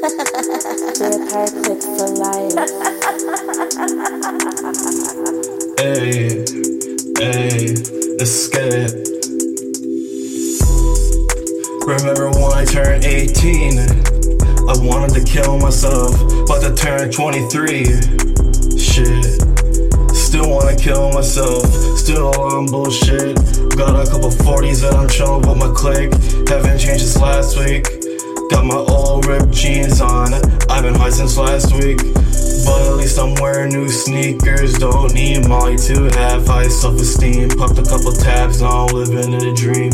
perfect for life. Hey, hey, let's. Remember when I turned 18? I wanted to kill myself, about to turn 23. Shit. Still wanna kill myself, still on bullshit. Got a couple 40s and I'm chillin' with my clique. Haven't changed since last week. Got my old ripped jeans on, I've been high since last week. But at least I'm wearing new sneakers. Don't need Molly to have high self esteem. Popped a couple tabs, I'm living in a dream.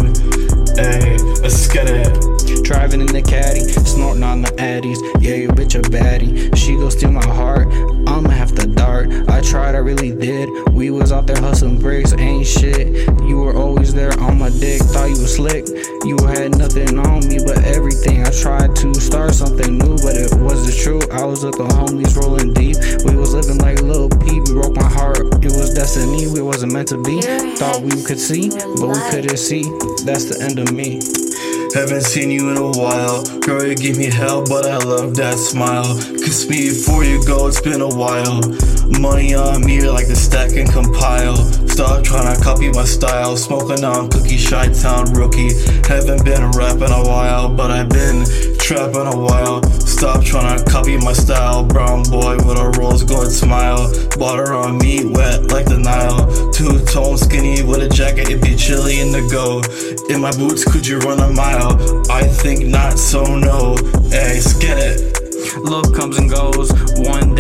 Hey, let's get it. Driving in the caddy, snorting on the addies. Yeah, your bitch a baddie. She go steal my heart. I'ma have to dart. I tried, I really did. We was out there hustling bricks, ain't shit. You were always there on my dick. Thought you was slick. You had nothing on me but everything. I start something new, but it wasn't true. I was with the homies rolling deep. We was living like Lil Peep. You broke my heart. It was destiny. We wasn't meant to be. Thought we could see, but we couldn't see. That's the end of me. Haven't seen you in a while. Girl, you give me hell, but I love that smile. Kiss me before you go, it's been a while. Money on me like the stack and compile. Stop trying to copy my style. Smoking on cookie, Chi-Town rookie. Haven't been rapping a while, but I've been trapping a while. Stop trying to copy my style. Brown boy with a rose gold smile. Water on me, wet like the Nile. Two tone skinny with a jacket, it'd be chilly in the go. In my boots, could you run a mile? I think not, so no. Hey, get it. Love comes and goes. One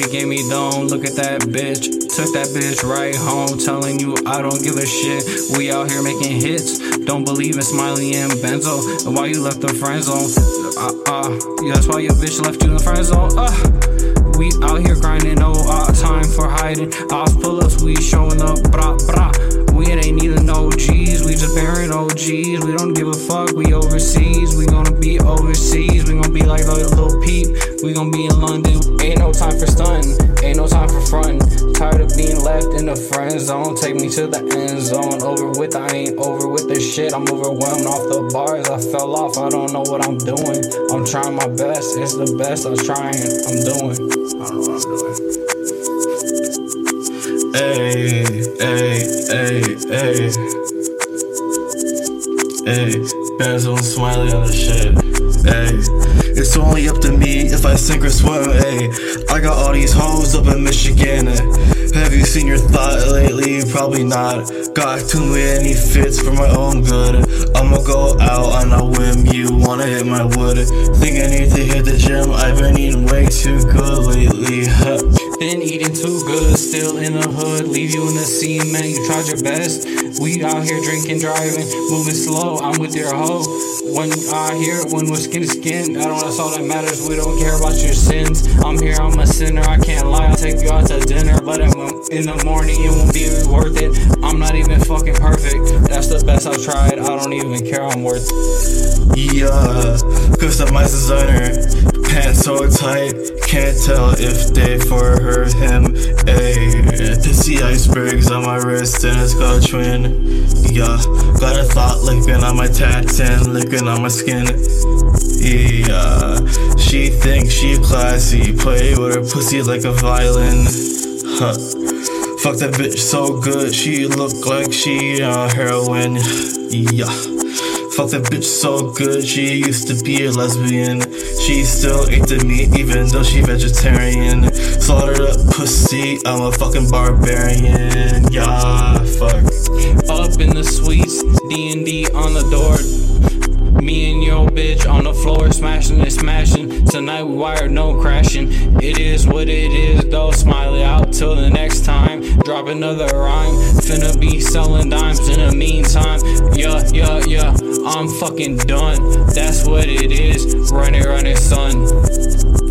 shorty gave me dome. Look at that bitch. Took that bitch right home. Telling you I don't give a shit. We out here making hits. Don't believe in Smiley and Benzo. And why you left the friend zone? Uh, uh, yeah, that's why your bitch left you in the friend zone. Uh. We out here grinding, no uh, time for hiding. Off pull ups, we showing up, brah brah. We ain't even no G's, we just bearing OGs. We don't give a fuck, we overseas. We gonna be overseas, we gonna be like a little peep. We gonna be in London. Ain't no time for stunting, ain't no time for frontin'. Tired of being left in the friend zone. Take me to the end zone. Over with, I ain't over with this shit. I'm overwhelmed off the bars. I fell off, I don't know what I'm doing. I'm trying my best, it's the best I'm trying, I'm doing. I don't know what I'm doing. Hey, hey, hey, hey. Hey, on smiley on the shit. Hey, it's only up to me if I sink or swim. Hey, I got all these hoes up in Michigan. Have you seen your thought lately? Probably not. Got too many fits for my own good. I'ma go out on a whim. You wanna hit my wood? Think I need to hit the gym. I've been eating way too good lately. Been eating too good, still in the hood. Leave you in the scene, man. You tried your best. We out here drinking, driving, moving slow. I'm with your hoe. When I hear it, when we're skin to skin, I don't. That's all that matters. We don't care about your sins. I'm here, I'm a sinner. I can't lie. I'll take you out to dinner, but in the morning it won't be worth it. I'm not even fucking perfect. That's the best I've tried. I don't even care. I'm worth. Yeah, customized designer. Pants so tight, can't tell if they for her, him. Ayy, pissy icebergs on my wrist and it's got a twin. Yeah, got a thought licking on my tats and licking on my skin. Yeah, she thinks she classy, play with her pussy like a violin. Huh. Fuck that bitch so good, she look like she on heroin. Yeah. Fuck that bitch so good, she used to be a lesbian. She still ate the meat even though she vegetarian. Slaughtered up pussy, I'm a fucking barbarian. Yeah, fuck. Up in the suites, D&D on the door. Floor, smashing and smashing. Tonight we wired, no crashing. It is what it is, though. Smiley out till the next time. Drop another rhyme. Finna be selling dimes in the meantime. Yeah, yeah, yeah. I'm fucking done. That's what it is. Run it, run it, son.